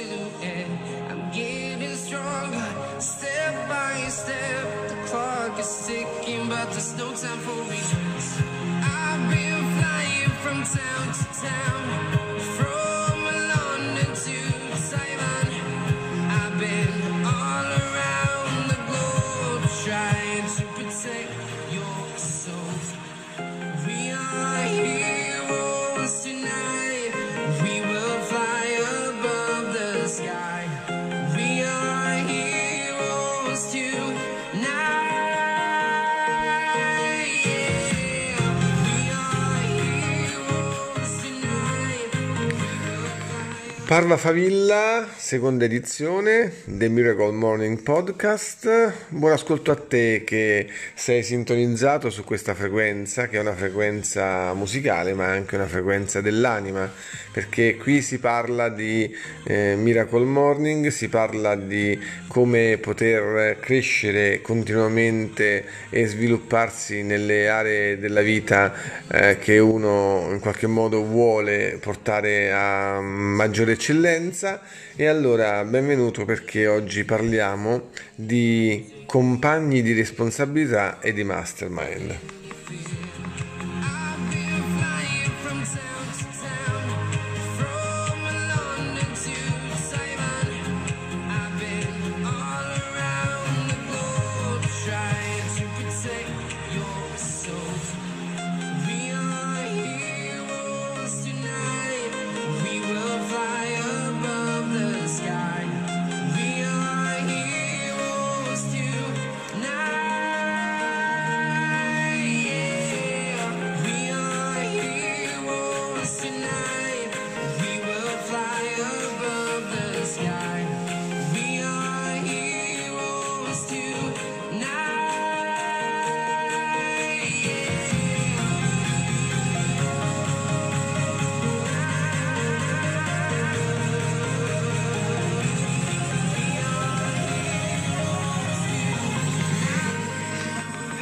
own silhouette. I'm getting stronger, step by step. The clock is ticking, but there's no time for regrets. I've been flying from town to town, fly Parla Favilla, seconda edizione del Miracle Morning Podcast. Buon ascolto a te che sei sintonizzato su questa frequenza, che è una frequenza musicale, ma anche una frequenza dell'anima, perché qui si parla di eh, Miracle Morning, si parla di come poter crescere continuamente e svilupparsi nelle aree della vita eh, che uno in qualche modo vuole portare a maggiore eccellenza e allora benvenuto perché oggi parliamo di compagni di responsabilità e di mastermind.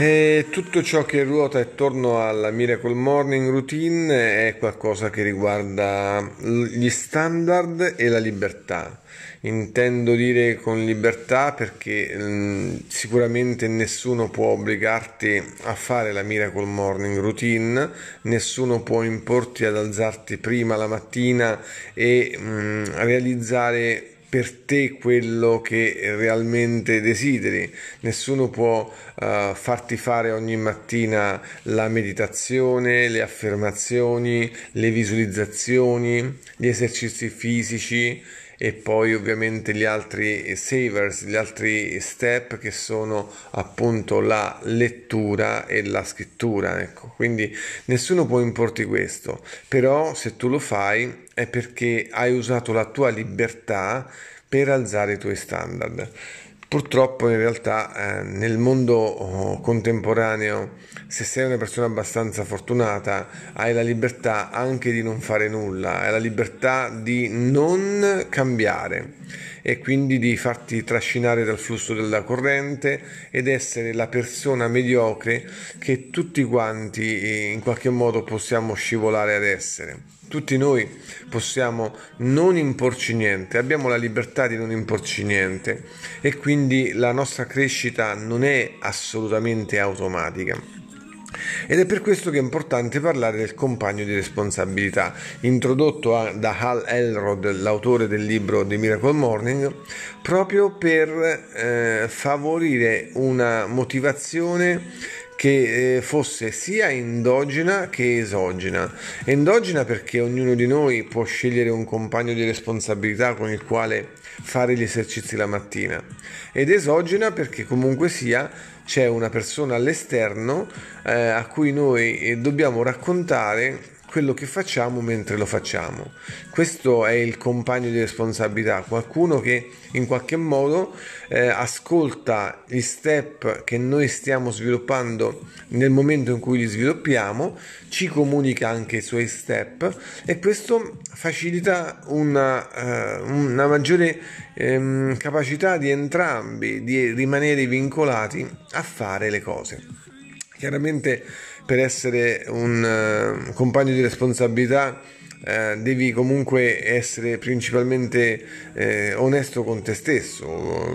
E tutto ciò che ruota attorno alla Miracle Morning Routine è qualcosa che riguarda gli standard e la libertà. Intendo dire con libertà perché mh, sicuramente nessuno può obbligarti a fare la Miracle Morning Routine, nessuno può importi ad alzarti prima la mattina e mh, realizzare per te quello che realmente desideri. Nessuno può eh, farti fare ogni mattina la meditazione, le affermazioni, le visualizzazioni, gli esercizi fisici e poi ovviamente gli altri savers, gli altri step che sono appunto la lettura e la scrittura. Ecco, quindi nessuno può importi questo, però se tu lo fai è perché hai usato la tua libertà per alzare i tuoi standard. Purtroppo in realtà eh, nel mondo oh, contemporaneo, se sei una persona abbastanza fortunata, hai la libertà anche di non fare nulla, hai la libertà di non cambiare e quindi di farti trascinare dal flusso della corrente ed essere la persona mediocre che tutti quanti eh, in qualche modo possiamo scivolare ad essere. Tutti noi possiamo non imporci niente, abbiamo la libertà di non imporci niente e quindi la nostra crescita non è assolutamente automatica. Ed è per questo che è importante parlare del compagno di responsabilità, introdotto a, da Hal Elrod, l'autore del libro The Miracle Morning, proprio per eh, favorire una motivazione che eh, fosse sia endogena che esogena. Endogena perché ognuno di noi può scegliere un compagno di responsabilità con il quale fare gli esercizi la mattina ed esogena perché comunque sia c'è una persona all'esterno eh, a cui noi eh, dobbiamo raccontare quello che facciamo mentre lo facciamo. Questo è il compagno di responsabilità, qualcuno che in qualche modo eh, ascolta gli step che noi stiamo sviluppando nel momento in cui li sviluppiamo, ci comunica anche i suoi step e questo facilita una, eh, una maggiore ehm, capacità di entrambi di rimanere vincolati a fare le cose. Chiaramente per essere un uh, compagno di responsabilità eh, devi comunque essere principalmente eh, onesto con te stesso.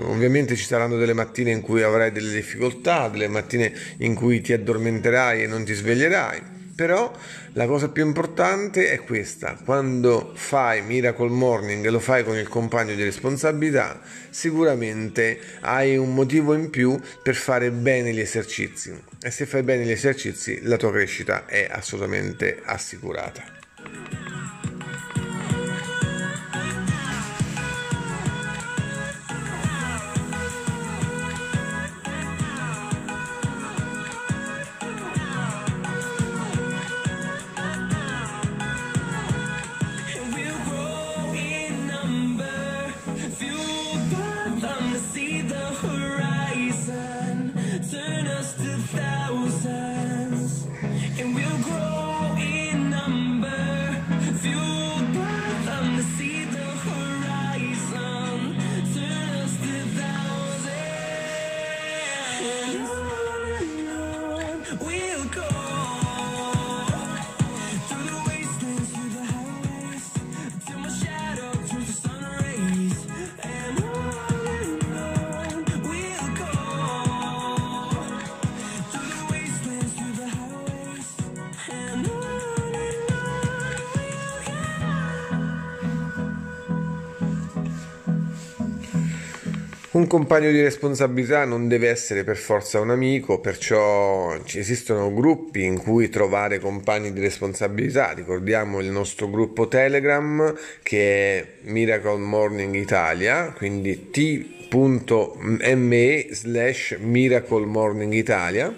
Ovviamente ci saranno delle mattine in cui avrai delle difficoltà, delle mattine in cui ti addormenterai e non ti sveglierai però la cosa più importante è questa, quando fai Miracle Morning e lo fai con il compagno di responsabilità, sicuramente hai un motivo in più per fare bene gli esercizi e se fai bene gli esercizi la tua crescita è assolutamente assicurata. Un compagno di responsabilità non deve essere per forza un amico, perciò ci esistono gruppi in cui trovare compagni di responsabilità. Ricordiamo il nostro gruppo Telegram che è Miracle Morning Italia, quindi t.me slash Miracle Morning Italia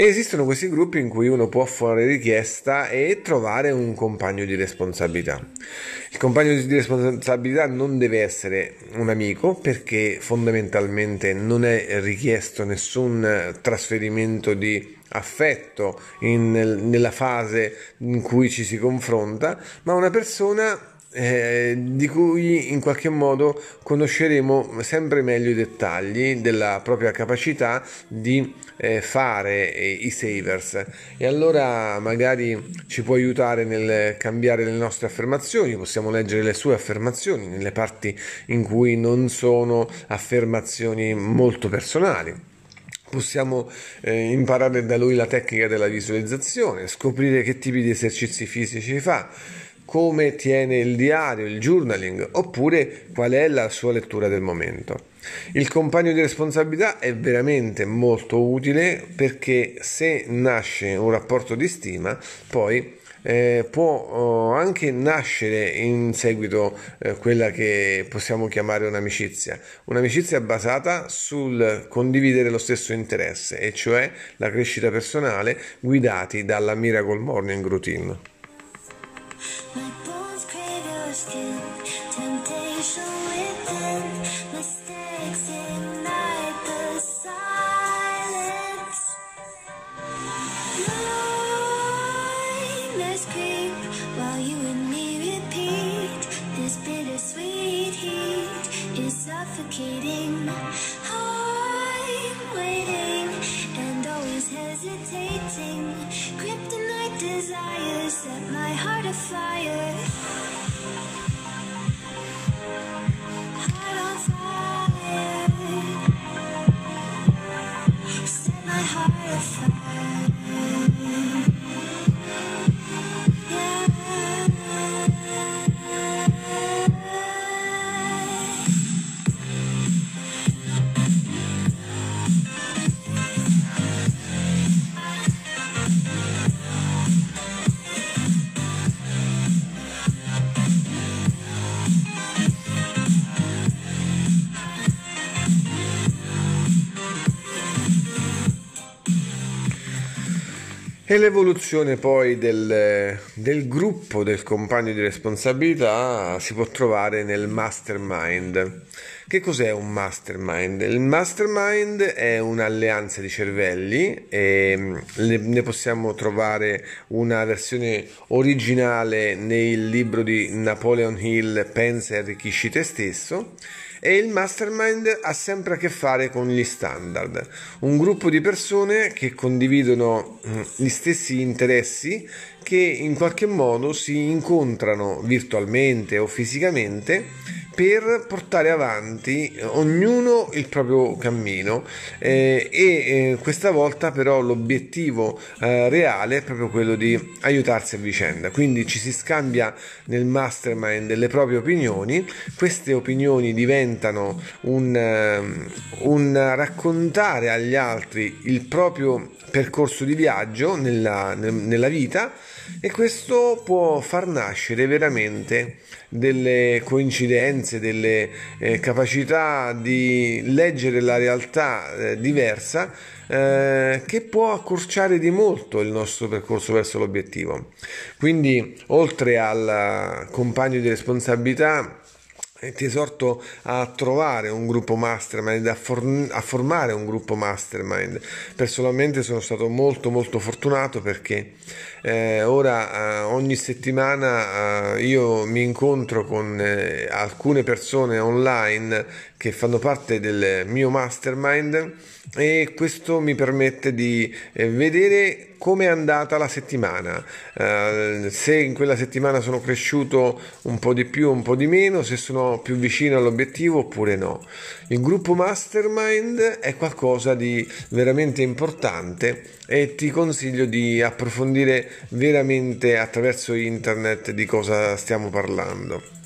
e esistono questi gruppi in cui uno può fare richiesta e trovare un compagno di responsabilità. Il compagno di responsabilità non deve essere un amico perché fondamentalmente non è richiesto nessun trasferimento di affetto in, nella fase in cui ci si confronta, ma una persona eh, di cui in qualche modo conosceremo sempre meglio i dettagli della propria capacità di eh, fare eh, i savers. E allora magari ci può aiutare nel cambiare le nostre affermazioni, possiamo leggere le sue affermazioni nelle parti in cui non sono affermazioni molto personali. Possiamo eh, imparare da lui la tecnica della visualizzazione, scoprire che tipi di esercizi fisici fa, come tiene il diario, il journaling, oppure qual è la sua lettura del momento. Il compagno di responsabilità è veramente molto utile perché se nasce un rapporto di stima, poi eh, può oh, anche nascere in seguito eh, quella che possiamo chiamare un'amicizia, un'amicizia basata sul condividere lo stesso interesse, e cioè la crescita personale guidati dalla Miracle Morning Routine. My bones crave your skin, temptation within, mistakes ignite the silence. Nightmares creep while you and me repeat. This bittersweet heat is suffocating. I'm waiting and always hesitating. Kryptonite desires set my heart afire. E l'evoluzione poi del, del gruppo del compagno di responsabilità si può trovare nel mastermind. Che cos'è un mastermind? Il mastermind è un'alleanza di cervelli e mm, ne ne possiamo trovare una versione originale nel libro di Napoleon Hill Pensa e arricchisci te stesso e il mastermind ha sempre a che fare con gli standard, un gruppo di persone che condividono mm, gli stessi interessi che in qualche modo si incontrano virtualmente o fisicamente per portare avanti ognuno il proprio cammino eh, e eh, questa volta però l'obiettivo eh, reale è proprio quello di aiutarsi a vicenda. Quindi ci si scambia nel mastermind le proprie opinioni queste opinioni diventano un, ehm, un raccontare agli altri il proprio percorso di viaggio nella, nella vita e questo può far nascere veramente delle coincidenze, delle eh, capacità di leggere la realtà eh, diversa eh, che può accorciare di molto il nostro percorso verso l'obiettivo. Quindi, oltre al compagno di responsabilità, ti esorto a trovare un gruppo mastermind, a, for- a, formare un gruppo mastermind. Personalmente sono stato molto molto fortunato perché eh, ora eh, ogni settimana eh, io mi incontro con eh, alcune persone online che fanno parte del mio mastermind e questo mi permette di eh, vedere come è andata la settimana, uh, se in quella settimana sono cresciuto un po' di più, un po' di meno, se sono più vicino all'obiettivo oppure no. Il gruppo mastermind è qualcosa di veramente importante e ti consiglio di approfondire veramente attraverso internet di cosa stiamo parlando.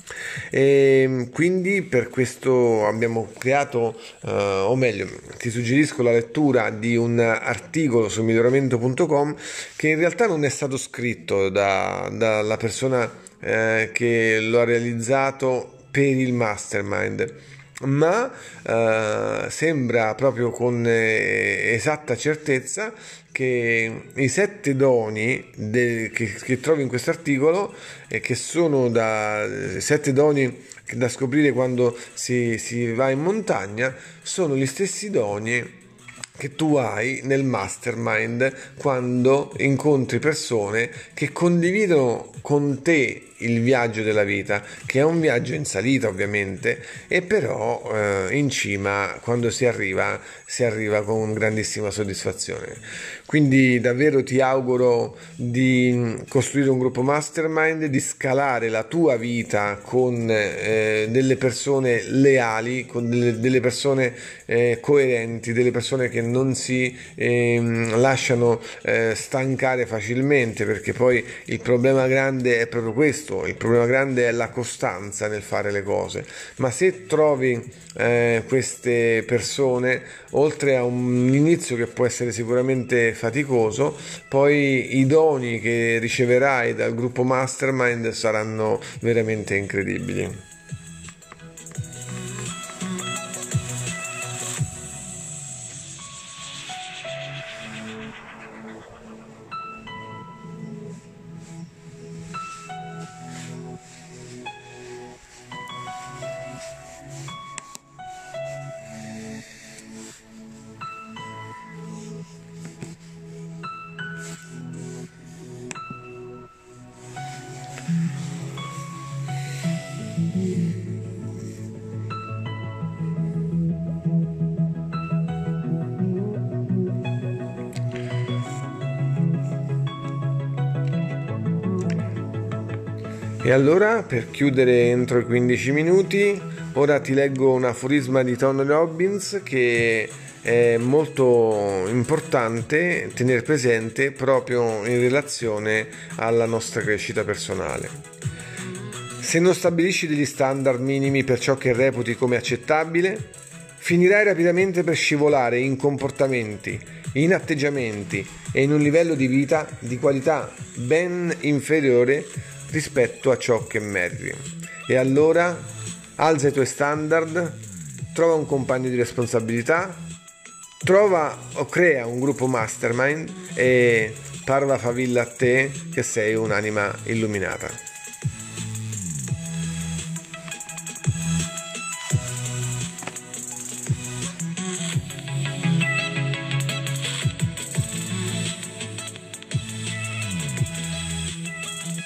E ehm, quindi per questo abbiamo creato, uh, o meglio, ti suggerisco la lettura di un articolo su miglioramento.com che in realtà non è stato scritto da, dalla persona eh, che lo ha realizzato per il mastermind ma eh, sembra proprio con eh, esatta certezza che i sette doni de, che, che, trovi in questo articolo e che sono da sette doni da scoprire quando si, si va in montagna sono gli stessi doni che tu hai nel mastermind quando incontri persone che condividono con te il viaggio della vita, che è un viaggio in salita ovviamente, e però eh, in cima quando si arriva, si arriva con grandissima soddisfazione. Quindi davvero ti auguro di costruire un gruppo mastermind, di scalare la tua vita con eh, delle persone leali, con delle, delle persone eh, coerenti, delle persone che non si ehm, lasciano eh, stancare facilmente, perché poi il problema grande è proprio questo, il problema grande è la costanza nel fare le cose. Ma se trovi eh, queste persone, oltre a un inizio che può essere sicuramente faticoso, poi i doni che riceverai dal gruppo Mastermind saranno veramente incredibili. E allora, per chiudere entro i 15 minuti, ora ti leggo un aforisma di Tony Robbins che è molto importante tenere presente proprio in relazione alla nostra crescita personale. Se non stabilisci degli standard minimi per ciò che reputi come accettabile, finirai rapidamente per scivolare in comportamenti, in atteggiamenti e in un livello di vita di qualità ben inferiore rispetto a ciò che meriti. E allora alza i tuoi standard, trova un compagno di responsabilità, trova o crea un gruppo mastermind e parla favilla a te che sei un'anima illuminata.